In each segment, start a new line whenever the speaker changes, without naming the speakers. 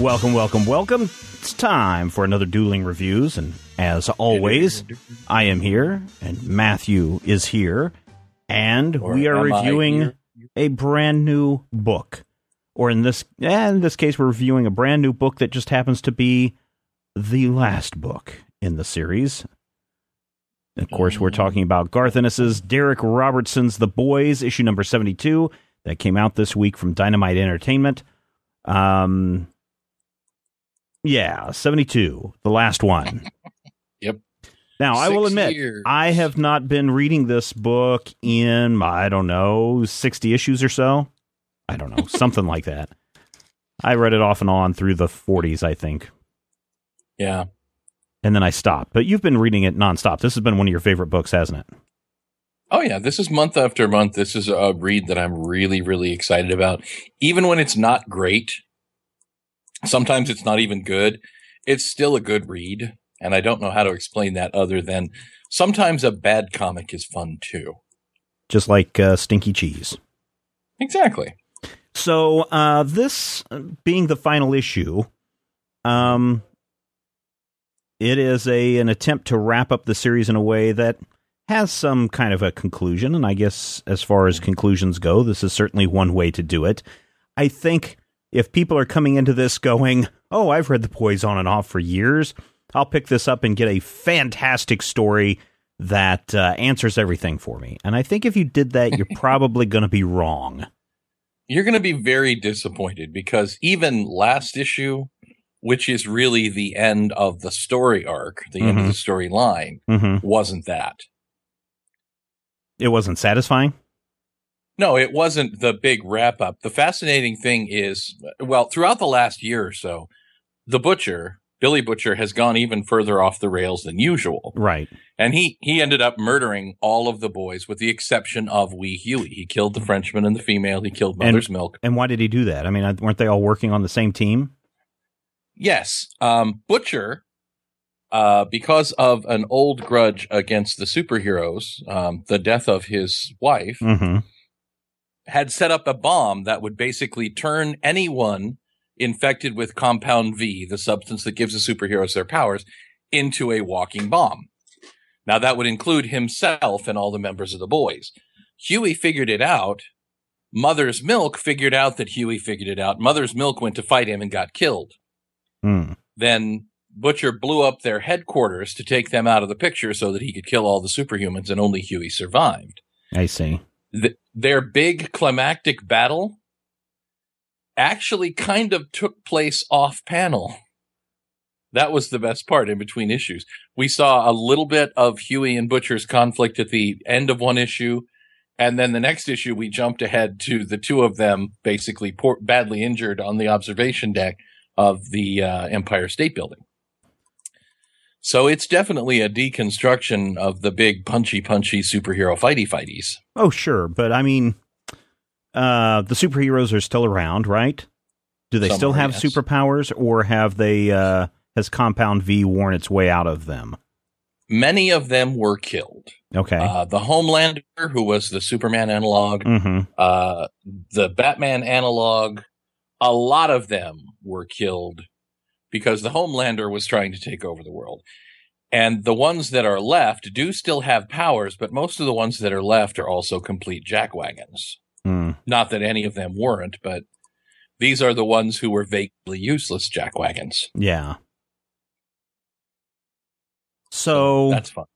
Welcome, welcome, welcome. It's time for another Dueling Reviews, and as always, I am here, and Matthew is here, and
Or
we are reviewing a brand new book. Or in this, eh, in this case, we're reviewing a brand new book that just happens to be the last book in the series. Of course, we're talking about Garth Ennis's Darick Robertson's The Boys, issue number 72, that came out this week from Dynamite Entertainment. Um, yeah, 72, the last one.
Yep.
Now, I will admit,
years.
I have not been reading this book in, I don't know, 60 issues or so. I don't know, something like that. I read it off and on through the 40s, I think,
Yeah.
And then I stopped. But you've been reading it nonstop. This has been one of your favorite books, hasn't it?
Oh yeah, this is month after month. This is a read that I'm really, really excited about. Even when it's not great, sometimes it's not even good. It's still a good read, and I don't know how to explain that other than sometimes a bad comic is fun too.
Just like uh, Stinky Cheese.
Exactly.
So, uh, this being the final issue, um, it is a an attempt to wrap up the series in a way that has some kind of a conclusion. And I guess as far as conclusions go, this is certainly one way to do it. I think if people are coming into this going, "Oh, I've read the Boys on and off for years," I'll pick this up and get a fantastic story that uh, answers everything for me. And I think if you did that, you're probably going to be wrong.
You're going to be very disappointed because even last issue, which is really the end of the story arc, the end of the storyline,
Mm-hmm.
wasn't that.
It wasn't satisfying.
No, it wasn't the big wrap up. The fascinating thing is, well, throughout the last year or so, the butcher, Billy Butcher, has gone even further off the rails than usual.
Right.
And he, he ended up murdering all of the boys with the exception of Wee Huey. He killed the Frenchman and the female. He killed Mother's Milk.
And why did he do that? I mean, weren't they all working on the same team?
Yes. Um, Butcher, uh, because of an old grudge against the superheroes, um, the death of his wife,
Mm-hmm.
had set up a bomb that would basically turn anyone infected with compound V, the substance that gives the superheroes their powers, into a walking bomb. Now that would include himself and all the members of the boys. Huey figured it out. Mother's Milk figured out that Huey figured it out. Mother's Milk went to fight him and got killed.
Hmm.
Then Butcher blew up their headquarters to take them out of the picture so that he could kill all the superhumans and only Huey survived
I see.
th- their big climactic battle actually kind of took place off panel. That was the best part in between issues. We saw a little bit of Huey and Butcher's conflict at the end of one issue. And then the next issue, we jumped ahead to the two of them basically poor, badly injured on the observation deck of the uh, Empire State Building. So it's definitely a deconstruction of the big punchy punchy superhero fighty fighties.
Oh, sure, but I mean, uh, the superheroes are still around, right? Do they still have
yes.
superpowers, or have they? Uh, has Compound V worn its way out of them?
Many of them were killed.
Okay.
Uh, the Homelander, who was the Superman analog,
mm-hmm.
uh, the Batman analog, a lot of them were killed because the Homelander was trying to take over the world. And the ones that are left do still have powers, but most of the ones that are left are also complete jackwagons.
Hmm.
Not that any of them weren't, but these are the ones who were vaguely useless jackwagons.
Yeah. So
That's fun.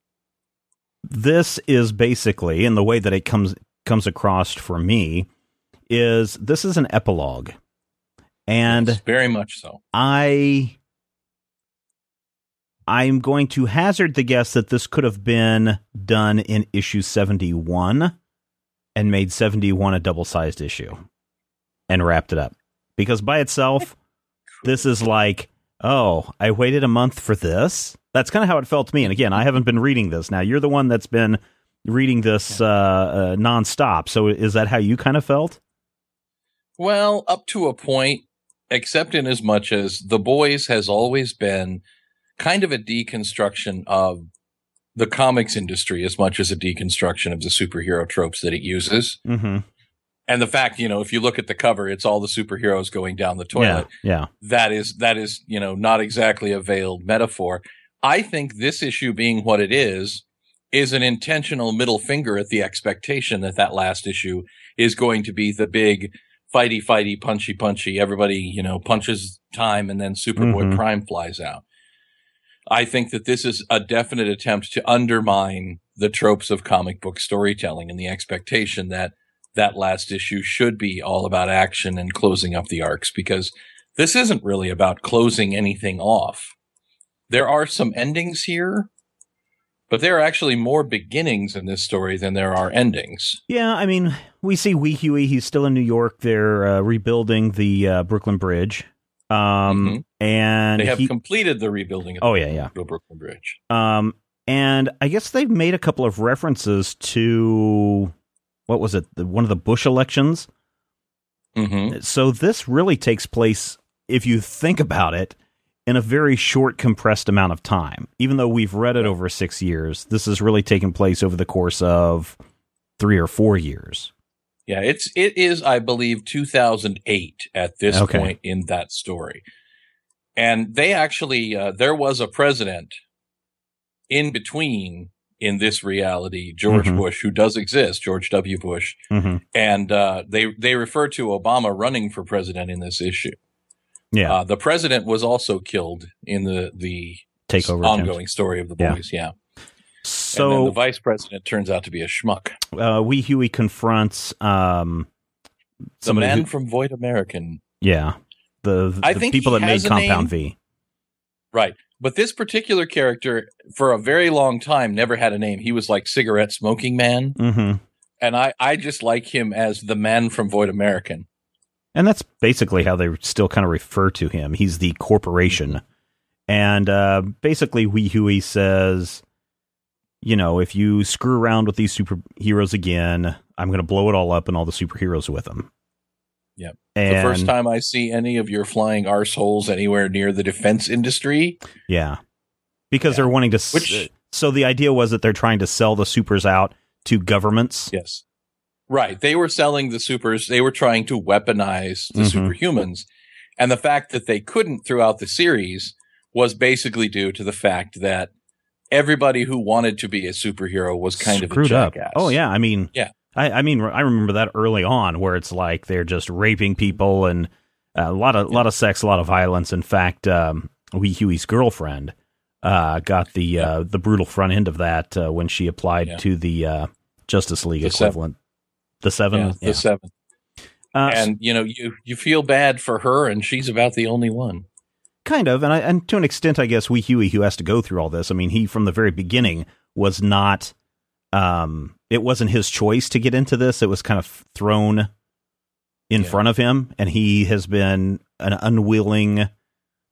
this is basically, in the way that it comes comes across for me, is this is an epilogue, and
Yes, very much so.
I I'm going to hazard the guess that this could have been done in issue 71 and made 71 a double-sized issue and wrapped it up. Because by itself this is like, oh, I waited a month for this. That's kind of how it felt to me. And again, I haven't been reading this. Now, you're the one that's been reading this uh, uh nonstop. So is that how you kind of felt?
Well, up to a point, except in as much as The Boys has always been kind of a deconstruction of the comics industry as much as a deconstruction of the superhero tropes that it uses.
Mm-hmm.
And the fact, you know, if you look at the cover, it's all the superheroes going down the toilet.
Yeah.
That is, that is, you know, not exactly a veiled metaphor. I think this issue being what it is, is an intentional middle finger at the expectation that that last issue is going to be the big fighty, fighty, punchy, punchy. Everybody, you know, punches time and then Superboy
Mhm.
Prime flies out. I think that this is a definite attempt to undermine the tropes of comic book storytelling and the expectation that that last issue should be all about action and closing up the arcs because this isn't really about closing anything off. There are some endings here, but there are actually more beginnings in this story than there are endings.
Yeah, I mean, we see Wee Huey. He's still in New York. They're uh, rebuilding the uh, Brooklyn Bridge. Um, and
They have
he-
completed the rebuilding of
Oh, yeah, yeah.
the Brooklyn Bridge.
Um, and I guess they've made a couple of references to what was it? The, one of the Bush elections.
hmm
So this really takes place, if you think about it, in a very short, compressed amount of time. Even though we've read it over six years, this has really taken place over the course of three or four years.
Yeah, it's it is I believe 2008 at this
Okay.
point in that story. And they actually uh, there was a president in between in this reality, George
Mhm.
Bush, who does exist, George W. Bush,
Mm-hmm.
and uh, they they refer to Obama running for president in this issue.
Yeah,
Uh, the president was also killed in the the
takeover
ongoing
attempt.
story of the
Yeah.
boys. Yeah, and then
So
the vice president turns out to be a schmuck,
uh, Wee Huey confronts um,
the man
who-
from Vought American.
yeah, the, the
I think
people that made Compound
name.
V.
Right. But this particular character, for a very long time, never had a name. He was like cigarette smoking man.
Mm-hmm.
And I, I just like him as the man from Vought American.
And that's basically how they still kind of refer to him. He's the corporation. And uh, basically, Wee Huey says, you know, if you screw around with these superheroes again, I'm going to blow it all up and all the superheroes with them.
Yep.
And,
the first time I see any of your flying arseholes anywhere near the defense industry,
Yeah. Because
Yeah.
they're wanting to. s- so the idea was that they're trying to sell the supers out to governments.
yes. Right. They were selling the supers. They were trying to weaponize the
Mhm.
superhumans. And the fact that they couldn't throughout the series was basically due to the fact that everybody who wanted to be a superhero was kind of
screwed up. Oh yeah, I mean,
Yeah.
I, I mean, I remember that early on, where it's like they're just raping people and uh, a lot of lot of sex, a lot of violence. In fact, um, Wee Huey's girlfriend uh, got the uh, the brutal front end of that uh, when she applied
Yeah.
to the uh, Justice League
The
equivalent. The seven,
Yeah, the seven.
Uh,
and you know you you feel bad for her and she's about the only one
kind of, and I, and to an extent, I guess Wee Huey, who has to go through all this. I mean, he from the very beginning was not. Um, it wasn't his choice to get into this. It was kind of thrown in
Yeah.
front of him, and he has been an unwilling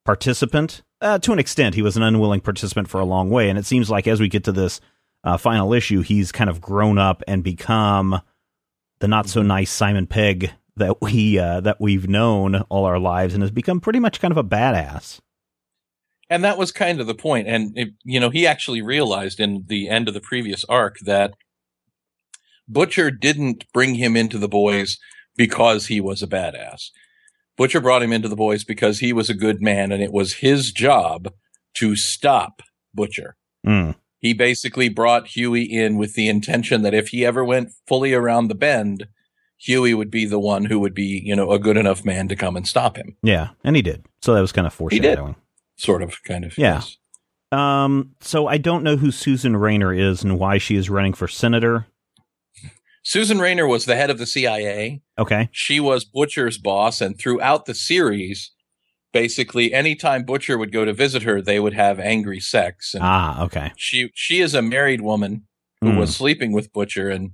participant. Uh, to an extent, he was an unwilling participant for a long way, and it seems like as we get to this uh, final issue, he's kind of grown up and become the not so nice Simon Pegg that we uh, that we've known all our lives, and has become pretty much kind of a badass.
and that was kind of the point. and it, you know he actually realized in the end of the previous arc that butcher didn't bring him into the boys because he was a badass butcher brought him into the boys because he was a good man and it was his job to stop butcher
Mm.
He basically brought Huey in with the intention that if he ever went fully around the bend, Huey would be the one who would be, you know, a good enough man to come and stop him.
Yeah, and he did. So that was kind of foreshadowing.
He did. Sort of, kind of.
Yeah.
yes.
Um, so I don't know who Susan Rayner is and why she is running for senator.
Susan Rayner was the head of the CIA.
Okay.
She was Butcher's boss, and throughout the series, basically, anytime Butcher would go to visit her, they would have angry sex. And
Ah, okay.
she she is a married woman who
Hmm.
was sleeping with Butcher, and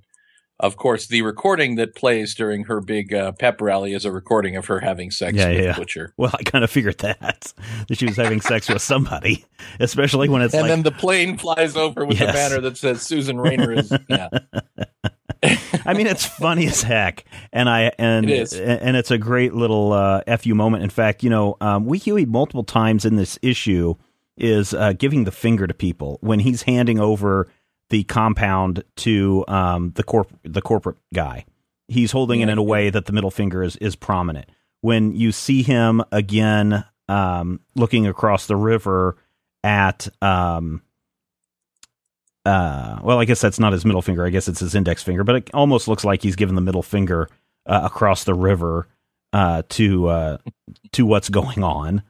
of course, the recording that plays during her big uh, pep rally is a recording of her having sex
Yeah,
with
yeah.
Butcher.
Well, I kind of figured that that she was having sex with somebody, especially when it's
and
like
then the plane flies over with
Yes.
a banner that says Susan Rayner is. Yeah,
I mean, it's funny as heck, and I and
It
and it's a great little uh, fu moment. In fact, you know, um, we Huey multiple times in this issue is uh, giving the finger to people when he's handing over the compound to um, the corp the corporate guy. He's holding it in a way that the middle finger is is prominent. When you see him again, um, looking across the river at um, uh, well, I guess that's not his middle finger. I guess it's his index finger, but it almost looks like he's giving the middle finger uh, across the river uh, to uh, to what's going on,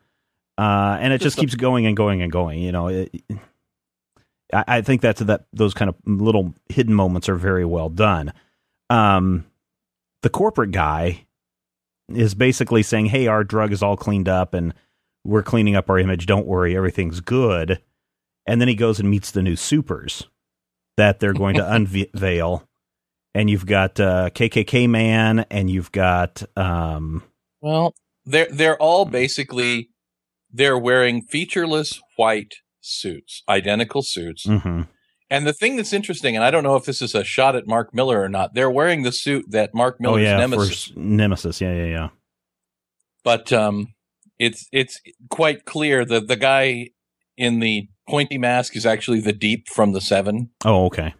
uh, and it just keeps going and going and going. You know, it, I, I think that's that those kind of little hidden moments are very well done. Um, the corporate guy is basically saying, "Hey, our drug is all cleaned up, and we're cleaning up our image. Don't worry, everything's good." And then he goes and meets the new supers that they're going to unveil. And you've got uh, KKK man, and you've got um,
well, they're they're all basically they're wearing featureless white suits, identical suits.
mhm.
And the thing that's interesting, and I don't know if this is a shot at Mark Millar or not, they're wearing the suit that Mark
oh
Millar's
yeah,
nemesis
for Nemesis, yeah, yeah, yeah.
but um, it's it's quite clear that the guy in the pointy mask is actually the Deep from the Seven.
Oh, okay,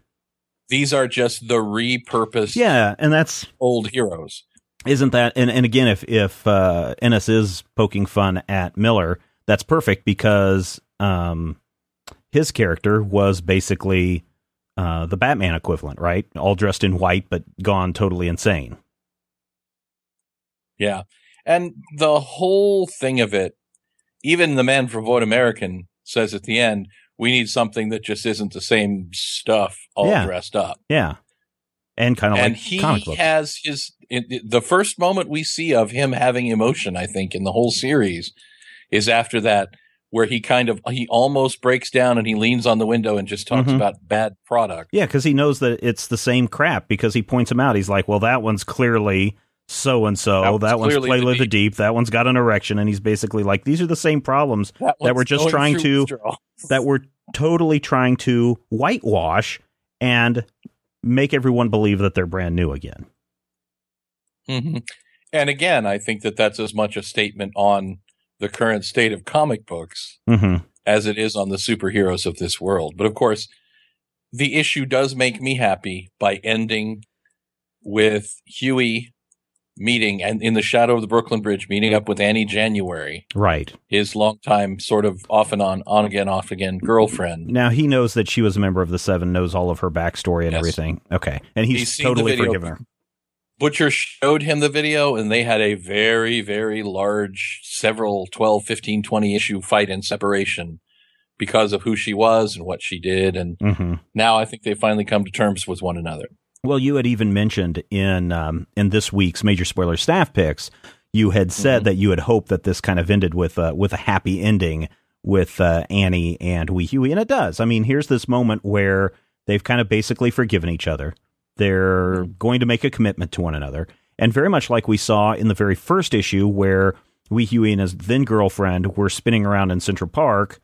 These are just the repurposed
yeah, and that's
old heroes.
isn't that and, and again if if uh Ennis is poking fun at Millar, that's perfect because um his character was basically uh the Batman equivalent, right? All dressed in white but gone totally insane.
Yeah, and the whole thing of it, even the man from Vought American says at the end, we need something that just isn't the same stuff all
Yeah.
dressed up.
Yeah. And kind of
and
like
he
comic books.
has his it, the first moment we see of him having emotion i think in the whole series is after that where he kind of he almost breaks down and he leans on the window and just talks
Mhm.
about bad product
yeah, because he knows that it's the same crap because he points him out. He's like, well, that one's clearly so and so. That one's play
the
with the
deep.
That one's got an erection, and he's basically like, these are the same problems that we're just trying to that we're totally trying to whitewash and make everyone believe that they're brand new again.
Mhm. and again i think that that's as much a statement on the current state of comic books
Mm-hmm.
as it is on the superheroes of this world. But of course, the issue does make me happy by ending with Huey meeting and in the shadow of the Brooklyn Bridge, meeting up with Annie January,
Right.
his longtime sort of off and on, on again, off again girlfriend.
Now he knows that she was a member of the Seven, knows all of her backstory and
Yes.
everything. Okay. And he's,
He's
totally forgiven her.
Butcher showed him the video and they had a very, very large, several 12, 15, 20 issue fight and separation because of who she was and what she did. And
hmm
now I think they finally come to terms with one another.
Well, you had even mentioned in um, in this week's major spoiler staff picks, you had said
Mhm.
that you had hoped that this kind of ended with uh, with a happy ending with uh, Annie and Wee Huey, and it does. I mean, here's this moment where they've kind of basically forgiven each other. They're going to make a commitment to one another, and very much like we saw in the very first issue, where Wee Huey and his then girlfriend were spinning around in Central Park,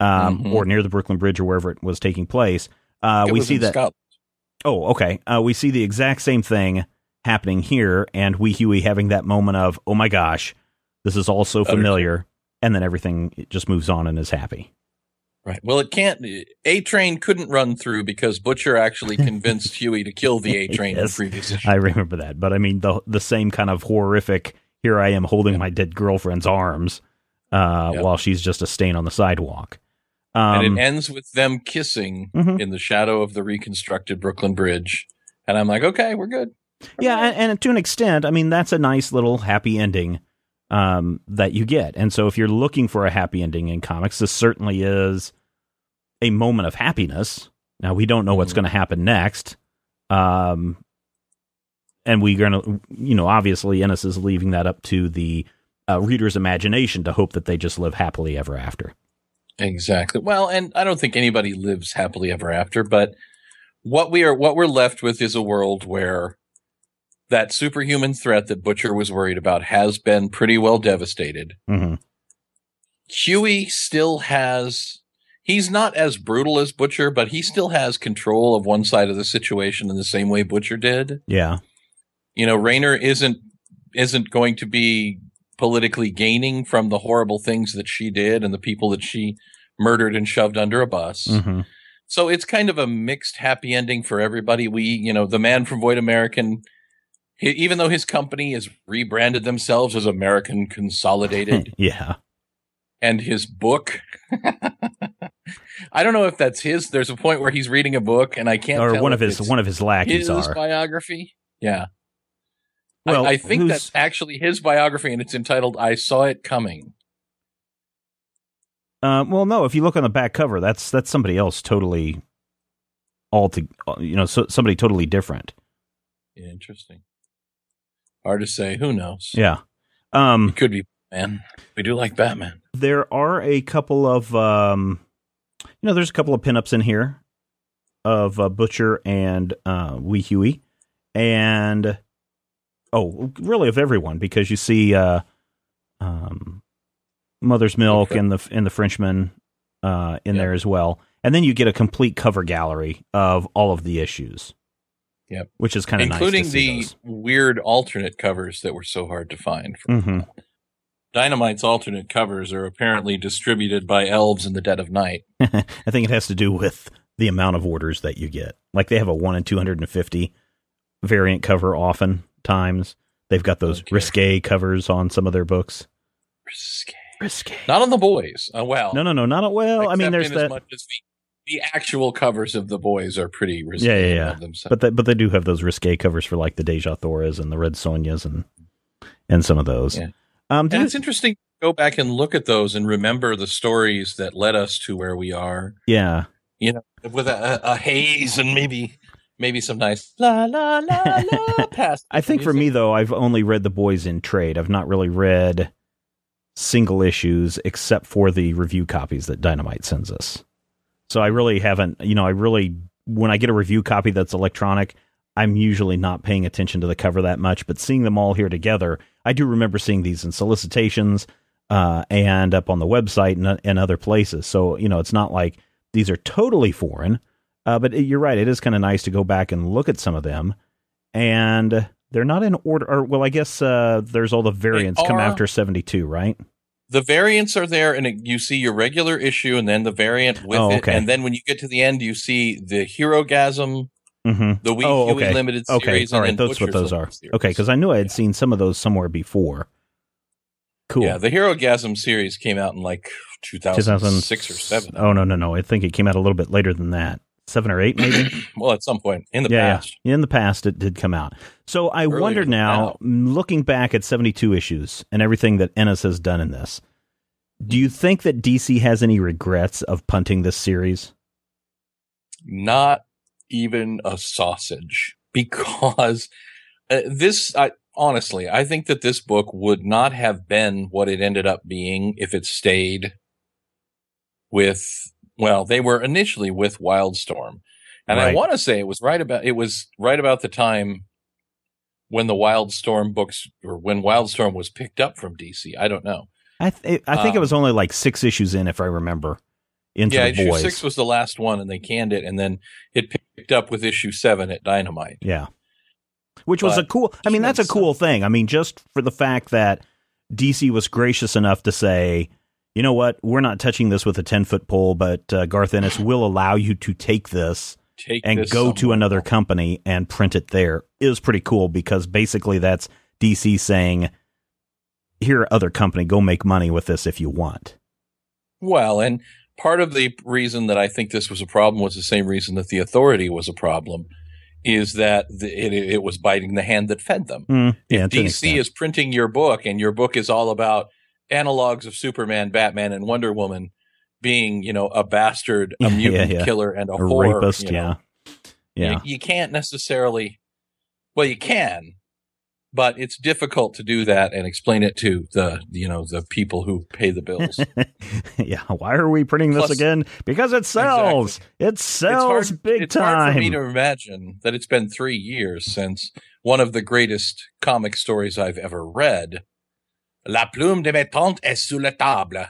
um,
Mhm.
or near the Brooklyn Bridge, or wherever it was taking place. Uh, we see that.
Scotland.
Oh, okay. Uh, we see the exact same thing happening here, and Wee Huey having that moment of, "Oh my gosh, this is all so familiar," and then everything just moves on and is happy.
Right. Well, it can't. A Train couldn't run through because Butcher actually convinced Huey to kill the A Train in the
Yes.
previous issue.
I remember that, but I mean the the same kind of horrific. Here I am holding
Yeah.
my dead girlfriend's arms, uh,
Yeah.
while she's just a stain on the sidewalk. Um,
and it ends with them kissing
Mhm.
in the shadow of the reconstructed Brooklyn Bridge. And I'm like, okay, we're good.
yeah, and, and to an extent, I mean, that's a nice little happy ending um, that you get. And so, if you're looking for a happy ending in comics, this certainly is a moment of happiness. Now, we don't know what's
Mhm.
going to happen next. Um, and we're going to, you know, obviously, Ennis is leaving that up to the uh, reader's imagination to hope that they just live happily ever after.
Exactly. Well, and I don't think anybody lives happily ever after, but what we are what we're left with is a world where that superhuman threat that Butcher was worried about has been pretty well devastated.
hmm
Huey still has he's not as brutal as Butcher, but he still has control of one side of the situation in the same way Butcher did.
Yeah.
You know, Rayner isn't isn't going to be politically gaining from the horrible things that she did and the people that she murdered and shoved under a bus.
hmm
So it's kind of a mixed happy ending for everybody. We, you know, the man from Vought American, he, even though his company has rebranded themselves as American Consolidated
yeah.
and his book, I don't know if that's his. There's a point where he's reading a book and I can't
Or one of his one of his lackeys
his
are.
biography. Yeah.
Well,
I, I think that's actually his biography and it's entitled I Saw It Coming.
Uh, well, no. If you look on the back cover, that's that's somebody else totally, all to you know, so, somebody totally different.
Interesting. Hard to say. Who knows?
Yeah. Um,
It could be man. We do like Batman.
there are a couple of, um, you know, there's a couple of pinups in here of uh, Butcher and uh, Wee Huey, and oh, really of everyone because you see uh, um, Mother's Milk
Okay.
and the and the Frenchman uh, in
Yep.
there as well, and then you get a complete cover gallery of all of the issues.
Yep.
which is kind of
including
nice to see
the
those.
weird alternate covers that were so hard to find.
Mhm.
Dynamite's alternate covers are apparently distributed by elves in the dead of night.
I think it has to do with the amount of orders that you get. Like they have a one in two hundred and fifty variant cover. Often times they've got those
Okay.
risque covers on some of their books.
Risque.
Risque.
Not on the boys. Oh well.
No, no, no, not a, well. I mean, there's that,
as much as the, the actual covers of the boys are pretty risque.
Yeah, yeah, yeah.
themselves.
but they, but they do have those risque covers for like the Dejah Thoris and the Red Sonjas and and some of those.
Yeah.
Um,
and it's interesting to go back and look at those and remember the stories that led us to where we are.
yeah,
You know, with a, a haze and maybe maybe some nice la la la la past.
I think for me though, I've only read the boys in trade. I've not really read single issues except for the review copies that Dynamite sends us. So I really haven't, you know, I really when I get a review copy that's electronic, I'm usually not paying attention to the cover that much, but seeing them all here together, I do remember seeing these in solicitations uh, and up on the website and, and other places. So, you know, it's not like these are totally foreign, uh, but you're right. It is kind of nice to go back and look at some of them and they're not in order. Or well, I guess uh, there's all the variants come after seventy two, right?
the variants are there, and it, you see your regular issue, and then the variant with
Oh,
it, and then when you get to the end, you see the Herogasm,
Mm-hmm.
the Wee
Oh,
Huey
okay.
limited
Okay,
series,
all
and
right, that's what those are.
series.
Okay, because I knew I had
Yeah.
seen some of those somewhere before. Cool.
Yeah, the Herogasm series came out in like 2006 or 7.
Oh no, no, no! I think it came out a little bit later than that, seven or eight, maybe.
well, at some point in the
yeah,
past.
yeah. In the past, it did come out. So I
Earlier
wonder now, looking back at seventy-two issues and everything that Ennis has done in this, do you think that DC has any regrets of punting this series?
Not even a sausage because uh, this I honestly, I think that this book would not have been what it ended up being if it stayed with well, they were initially with Wildstorm. And I want to say it was right about it was right about the time when the Wildstorm books or when Wildstorm was picked up from DC. I don't know.
I th- I think it
Um,
was only like six issues in, if I remember, into
yeah, issue
boys.
six was the last one, and they canned it, and then it picked up with issue seven at Dynamite.
Yeah. Which was a
But
cool I mean that's a cool thing. I mean just for the fact that DC was gracious enough to say, "You know what? We're not touching this with a 10-foot pole, but uh, Garth Ennis will allow you to take this
Take
and
this
go to another company and print it there." Is pretty cool because basically that's DC saying, "Here other company, go make money with this if you want."
Well, and part of the reason that I think this was a problem was the same reason that the authority was a problem, is that the, it, it was biting the hand that fed them.
Mm, yeah,
if DC is printing your book and your book is all about analogs of Superman, Batman, and Wonder Woman being, you know, a bastard, a mutant
yeah.
killer, and a,
a
whore,
rapist,
you know,
yeah, yeah.
you, you can't necessarily. Well, you can, but it's difficult to do that and explain it to the you know the people who pay the bills.
yeah. Why are we printing this again? Because it sells. It sells big
it's
time.
hard for me to imagine that it's been three years since one of the greatest comic stories I've ever read, La plume de mes tantes est sous la table,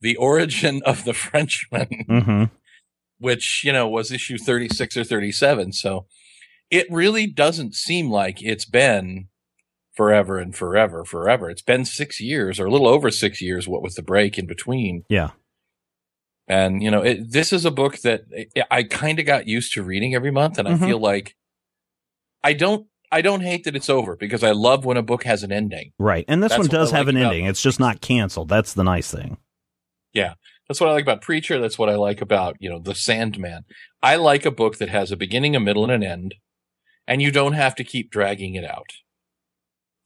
the origin of the Frenchman,
hmm
which you know was issue thirty six or thirty seven. So it really doesn't seem like it's been forever and forever, forever. It's been six years or a little over six years. What with the break in between.
Yeah.
And you know, it, this is a book that I- I kind of got used to reading every month, and
Mhm.
I feel like I don't. I don't hate that it's over because I love when a book has an ending.
Right. And this
That's
one does have
like
an ending. It's just not canceled. That's the nice thing. Yeah.
That's what I like about Preacher. That's what I like about you know the Sandman. I like a book that has a beginning, a middle, and an end, and you don't have to keep dragging it out.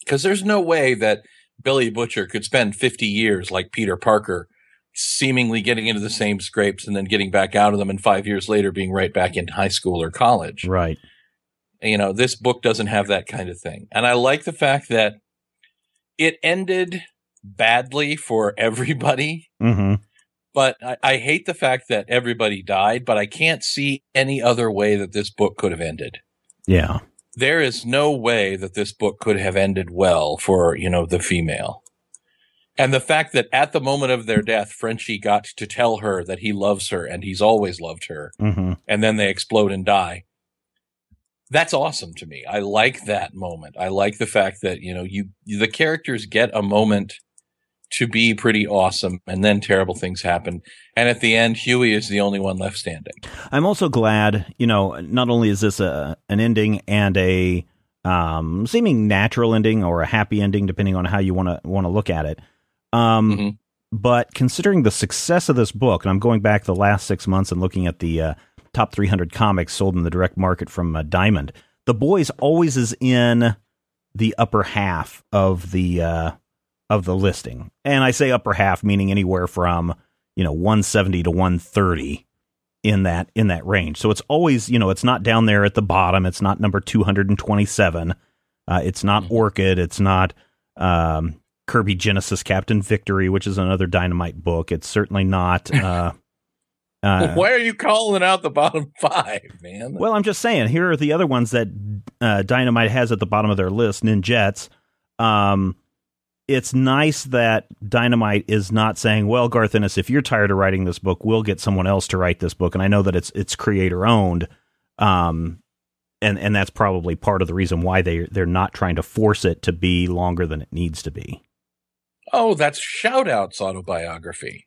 Because there's no way that Billy Butcher could spend 50 years like Peter Parker, seemingly getting into the same scrapes and then getting back out of them, and five years later being right back in high school or college.
Right.
You know, this book doesn't have that kind of thing. And I like the fact that it ended badly for everybody,
hmm
but I, I hate the fact that everybody died, but I can't see any other way that this book could have ended.
Yeah.
There is no way that this book could have ended well for, you know, the female. And the fact that at the moment of their death, Frenchie got to tell her that he loves her and he's always loved her.
hmm
and then they explode and die. That's awesome to me. I like that moment. I like the fact that, you know, you the characters get a moment to be pretty awesome and then terrible things happen. And at the end, Huey is the only one left standing.
I'm also glad, you know, not only is this a an ending and a um, seeming natural ending or a happy ending, depending on how you want to want to look at it. Um,
Mhm.
But considering the success of this book, and I'm going back the last six months and looking at the uh, top 300 comics sold in the direct market from uh, Diamond, The Boys always is in the upper half of the uh, of the listing, and I say upper half meaning anywhere from you know 170 to 130 in that in that range. So it's always you know it's not down there at the bottom. It's not number 227. Uh, it's not
Mhm.
Orchid. It's not um, Kirby Genesis Captain Victory, which is another Dynamite book. It's certainly not. Uh, uh,
Why are you calling out the bottom five, man?
well, I'm just saying. Here are the other ones that uh, Dynamite has at the bottom of their list. Ninjettes. Um, it's nice that Dynamite is not saying, "Well, Garth Ennis, if you're tired of writing this book, we'll get someone else to write this book." And I know that it's it's creator owned, um, and and that's probably part of the reason why they they're not trying to force it to be longer than it needs to be.
oh, that's Shoutout's autobiography.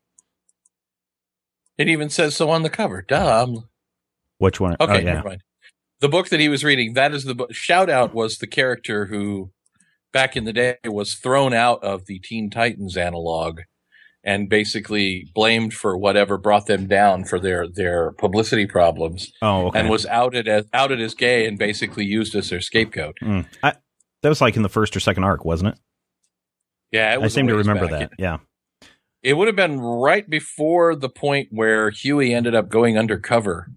It even says so on the cover. Dumb.
Which one?
Okay,
oh, yeah.
never mind. The book that he was reading, that is the book. Shout Out was the character who, back in the day, was thrown out of the Teen Titans analog and basically blamed for whatever brought them down for their, their publicity problems
Oh, okay.
and was outed as outed as gay and basically used as their scapegoat.
Mm. I, that was like in the first or second arc, wasn't it?
Yeah, it
I seem to remember that. yeah.
It, would have been right before the point where Huey ended up going undercover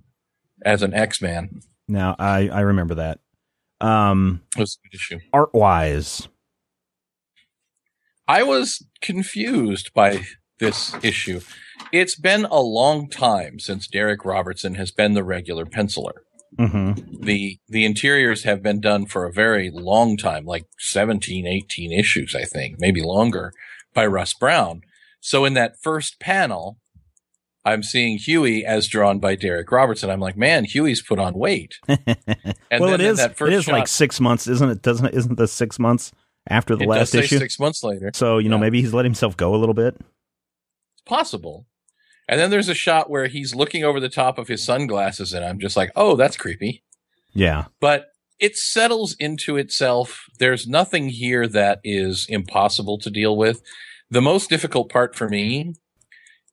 as an X Man.
Now I I remember that. Um,
was good issue.
art wise,
I was confused by this issue. It's been a long time since Darick Robertson has been the regular penciler.
hmm
The the interiors have been done for a very long time, like 17, 18 issues, I think, maybe longer, by Russ Braun. So in that first panel, I'm seeing Huey as drawn by Darick Robertson. I'm like, man, Huey's put on weight. And
well,
then
it
in that first
It is like six months, isn't it? Doesn't it? Isn't the six months after the
it
last
does say
issue?
six months later.
So you know, maybe he's let himself go a little bit.
It's possible. And then there's a shot where he's looking over the top of his sunglasses, and I'm just like, oh, that's creepy.
Yeah.
But it settles into itself. There's nothing here that is impossible to deal with. The most difficult part for me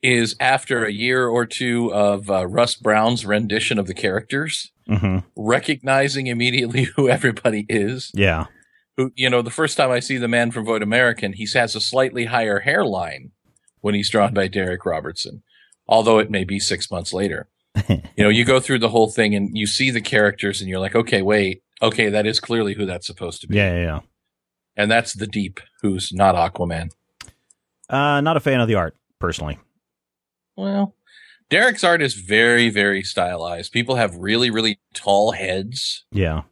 is after a year or two of uh, Russ Braun's rendition of the characters,
hmm
recognizing immediately who everybody is.
Yeah.
Who, you know, the first time I see the man from Vought American, he has a slightly higher hairline when he's drawn by Darick Robertson, although it may be six months later. you know, you go through the whole thing and you see the characters and you're like, okay, wait, okay, that is clearly who that's supposed to be.
Yeah. Yeah. yeah.
And that's the Deep, who's not Aquaman.
Uh, not a fan of the art personally.
Well, Darick's art is very, very stylized. People have really, really tall heads.
Yeah.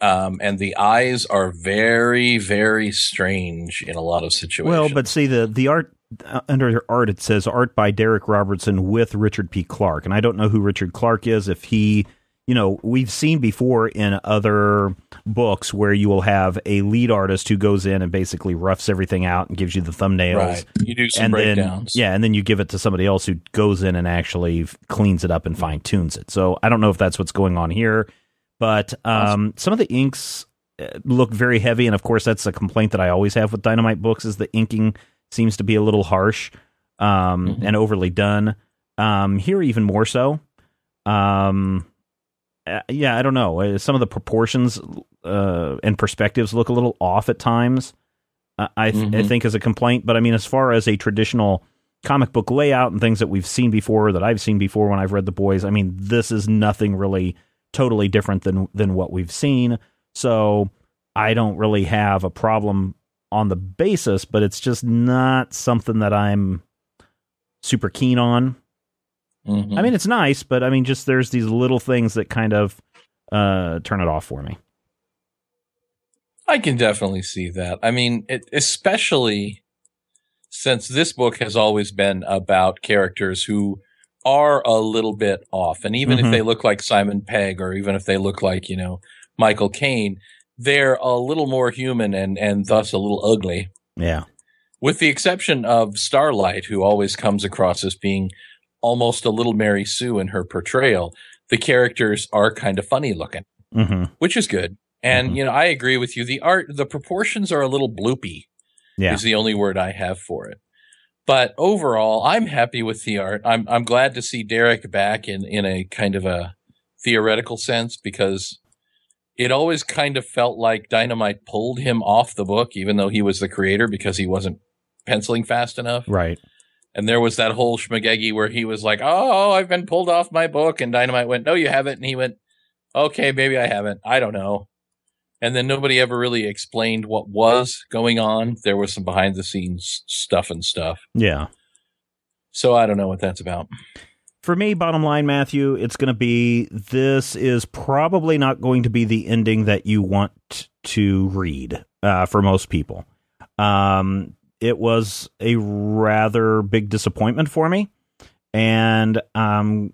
Um, and the eyes are very, very strange in a lot of situations.
Well, but see the the art uh, under art it says art by Darick Robertson with Richard P. Clark, and I don't know who Richard Clark is. If he, you know, we've seen before in other books where you will have a lead artist who goes in and basically roughs everything out and gives you the thumbnails.
right, you do some
and then
breakdowns.
yeah, and then you give it to somebody else who goes in and actually cleans it up and fine tunes it. So I don't know if that's what's going on here, but um, some of the inks uh, look very heavy, and of course that's a complaint that I always have with Dynamite books is the inking seems to be a little harsh um,
Mhm.
and overly done. Um, here even more so. Um, uh, yeah, I don't know. Uh, Some of the proportions uh, and perspectives look a little off at times. Uh, I, th- I
Mhm.
think as a complaint, but I mean, as far as a traditional comic book layout and things that we've seen before, that I've seen before when I've read the boys, I mean, this is nothing really totally different than than what we've seen. So I don't really have a problem on the basis, but it's just not something that I'm super keen on.
Mhm.
I mean, it's nice, but I mean, just there's these little things that kind of uh, turn it off for me.
I can definitely see that. I mean, it, especially since this book has always been about characters who are a little bit off. And even
Mhm.
if they look like Simon Pegg or even if they look like, you know, Michael Caine, they're a little more human and, and thus a little ugly.
Yeah.
With the exception of Starlight, who always comes across as being almost a little Mary Sue in her portrayal, the characters are kind of funny looking
hmm
which is good. And
Mhm.
you know, I agree with you. The art, the proportions are a little bloopy.
Yeah.
Is the only word I have for it. But overall, I'm happy with the art. I'm I'm glad to see Darick back in in a kind of a theoretical sense because it always kind of felt like Dynamite pulled him off the book, even though he was the creator because he wasn't penciling fast enough.
Right.
And there was that whole schmagegi where he was like, "Oh, I've been pulled off my book," and Dynamite went, "No, you haven't," and he went, "Okay, maybe I haven't. I don't know." And then nobody ever really explained what was going on. There was some behind the scenes stuff and stuff.
Yeah.
So I don't know what that's about.
For me, bottom line, Matthew, it's going to be this is probably not going to be the ending that you want to read uh, for most people. Um, it was a rather big disappointment for me, and um,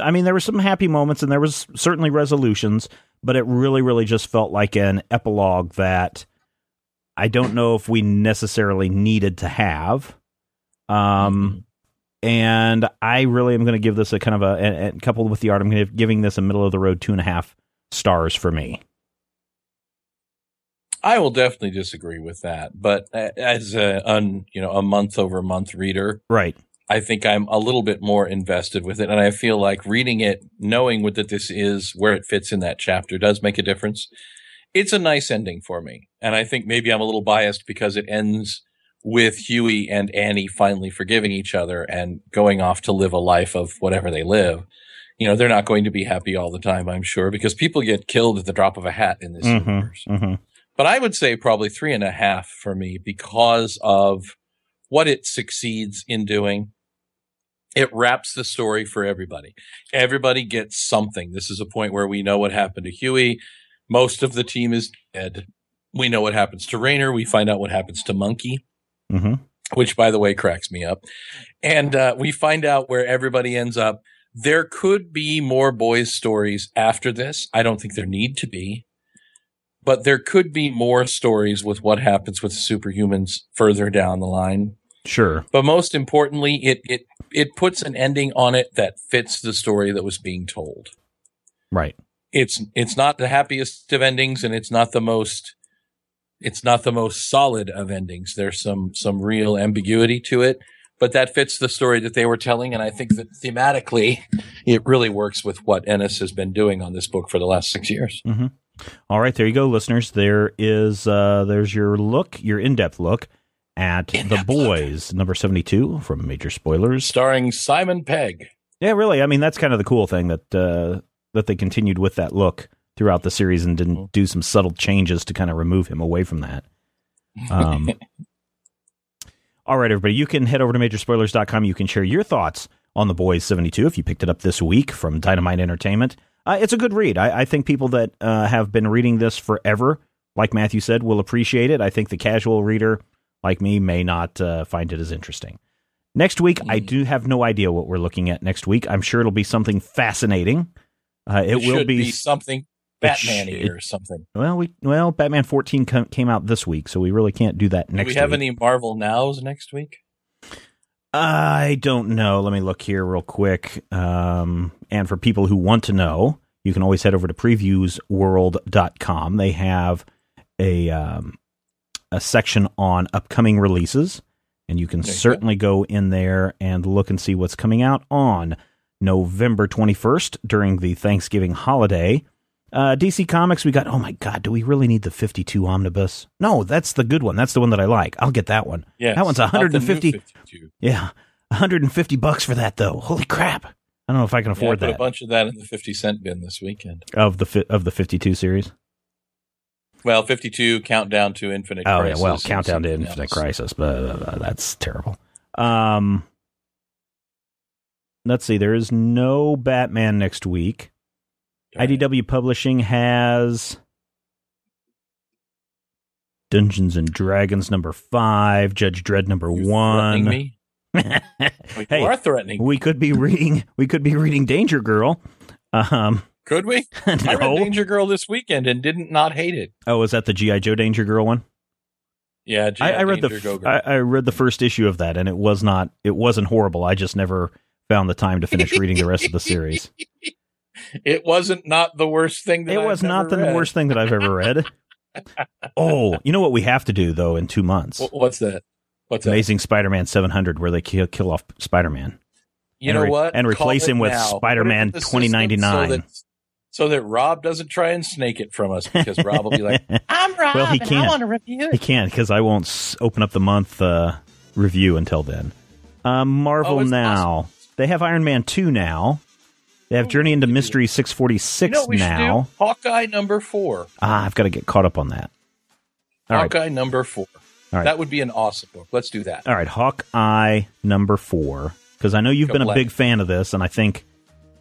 I mean, there were some happy moments and there was certainly resolutions, but it really, really just felt like an epilogue that I don't know if we necessarily needed to have. Um, and I really am going to give this a kind of a, and, and coupled with the art, I'm going to giving this a middle of the road two and a half stars for me.
I will definitely disagree with that, but as a un, you know a month over month reader,
Right.
I think I'm a little bit more invested with it, and I feel like reading it, knowing what that this is, where it fits in that chapter, does make a difference. It's a nice ending for me, and I think maybe I'm a little biased because it ends with Huey and Annie finally forgiving each other and going off to live a life of whatever they live. You know, they're not going to be happy all the time, I'm sure, because people get killed at the drop of a hat in this
Mm-hmm.
universe
Mm-hmm.
But I would say probably three and a half for me because of what it succeeds in doing. It wraps the story for everybody. Everybody gets something. This is a point where we know what happened to Huey. Most of the team is dead. We know what happens to Rayner. We find out what happens to Monkey,
Mm-hmm.
which by the way cracks me up. And uh, we find out where everybody ends up. There could be more boys' stories after this. I don't think there need to be but there could be more stories with what happens with superhumans further down the line.
Sure.
But most importantly, it it it puts an ending on it that fits the story that was being told.
Right.
It's it's not the happiest of endings, and it's not the most it's not the most solid of endings. There's some some real ambiguity to it, but that fits the story that they were telling. And I think that thematically, it really works with what Ennis has been doing on this book for the last six years.
Mm-hmm. All right, there you go, listeners. There is uh, there's your look, your in-depth look at
In-depth
the boys, number seventy-two from Major Spoilers.
Starring Simon Pegg.
Yeah, really. I mean, that's kind of the cool thing that uh, that they continued with that look throughout the series and didn't
Mm-hmm.
do some subtle changes to kind of remove him away from that. Um, all right, everybody, you can head over to majorspoilers.com. You can share your thoughts on The Boys 72 if you picked it up this week from Dynamite Entertainment. Uh, it's a good read. I, I think people that uh, have been reading this forever, like Matthew said, will appreciate it. I think the casual reader, like me, may not uh, find it as interesting. Next week, I do have no idea what we're looking at next week. I'm sure it'll be something fascinating. Uh, it,
It,
will be,
be, something
sh-
Batman
it-
or something.
well. We well, Batman 14 com- came out this week, so we really can't do that next. Week.
Do we have
week.
any Marvel Nows next week?
I don't know. Let me look here real quick. Um, and for people who want to know, you can always head over to previewsworld.com. They have a um, a section on upcoming releases, and you can
There you go.
certainly go in there and look and see what's coming out on November 21st during the Thanksgiving holiday. Uh, DC Comics, we got, oh my God, do we really need the 52 omnibus? No, that's the good one. That's the one that I like. I'll get that one.
Yeah.
That one's
not
150
52.
yeah, 150 bucks for that though. Holy crap! I don't know if I can afford
Yeah, I put a bunch of that in the 50 cent bin this weekend.
of the fi- of the 52 series.
Well, 52 Countdown to Infinite
Oh
Crisis.
yeah, well, Countdown to Infinite
else.
Crisis, but uh, that's terrible. Um, let's see. There is no Batman next week.
Darn it.
IDW Publishing has Dungeons and Dragons number five, Judge Dredd number
You threatening
one.
me?
Hey,
you are threatening.
we could be reading. We could be reading Danger Girl. Um,
Could we? I read. Danger Girl this weekend and didn't not hate it.
Oh, is that the GI Joe Danger Girl one?
Yeah,
I, I read the
Danger Go.
I, I read the first issue of that, and it was not it wasn't horrible. I just never found the time to finish reading the rest of the series.
it wasn't not the worst thing. That
It
I've
was not the
read.
worst thing that I've ever read. oh, you know what we have to do though in two months?
What's that? What's that?
Amazing Spider-Man 700, where they kill, kill off Spider-Man.
You
and
know
re-
what?
and replace
Call
him with
now.
Spider-Man
Put it in the system
2099.
So that, so that Rob doesn't try and snake it from us because Rob will be like, "I'm Rob,
Well, he can't.
I want to review
He can't because I won't s- open up the month uh, review until then. Um, Marvel
Oh, it's
now. They have Iron Man 2 now. They have Journey into
you.
Mystery
You
646
know what we
now.
should do? Hawkeye number four.
Ah, I've got to get caught up on that. All right.
Hawkeye number four.
All right.
That would be an awesome book. Let's do that.
All right, Hawkeye number four. Because I know you've been a big fan of this, and I think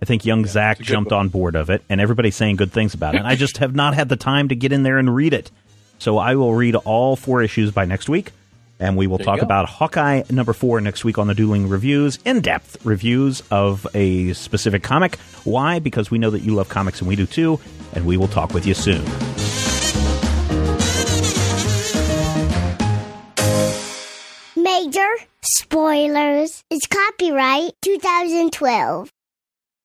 I think young Zach
a good
jumped
book.
on board of it, and everybody's saying good things about it. And I just have not had the time to get in there and read it. So I will read all four issues by next week, and we will
There
talk about Hawkeye number four next week on the Dueling Reviews, in depth reviews of a specific comic. Why? Because we know that you love comics, and we do too. And we will talk with you soon.
Major spoilers. It's copyright 2012.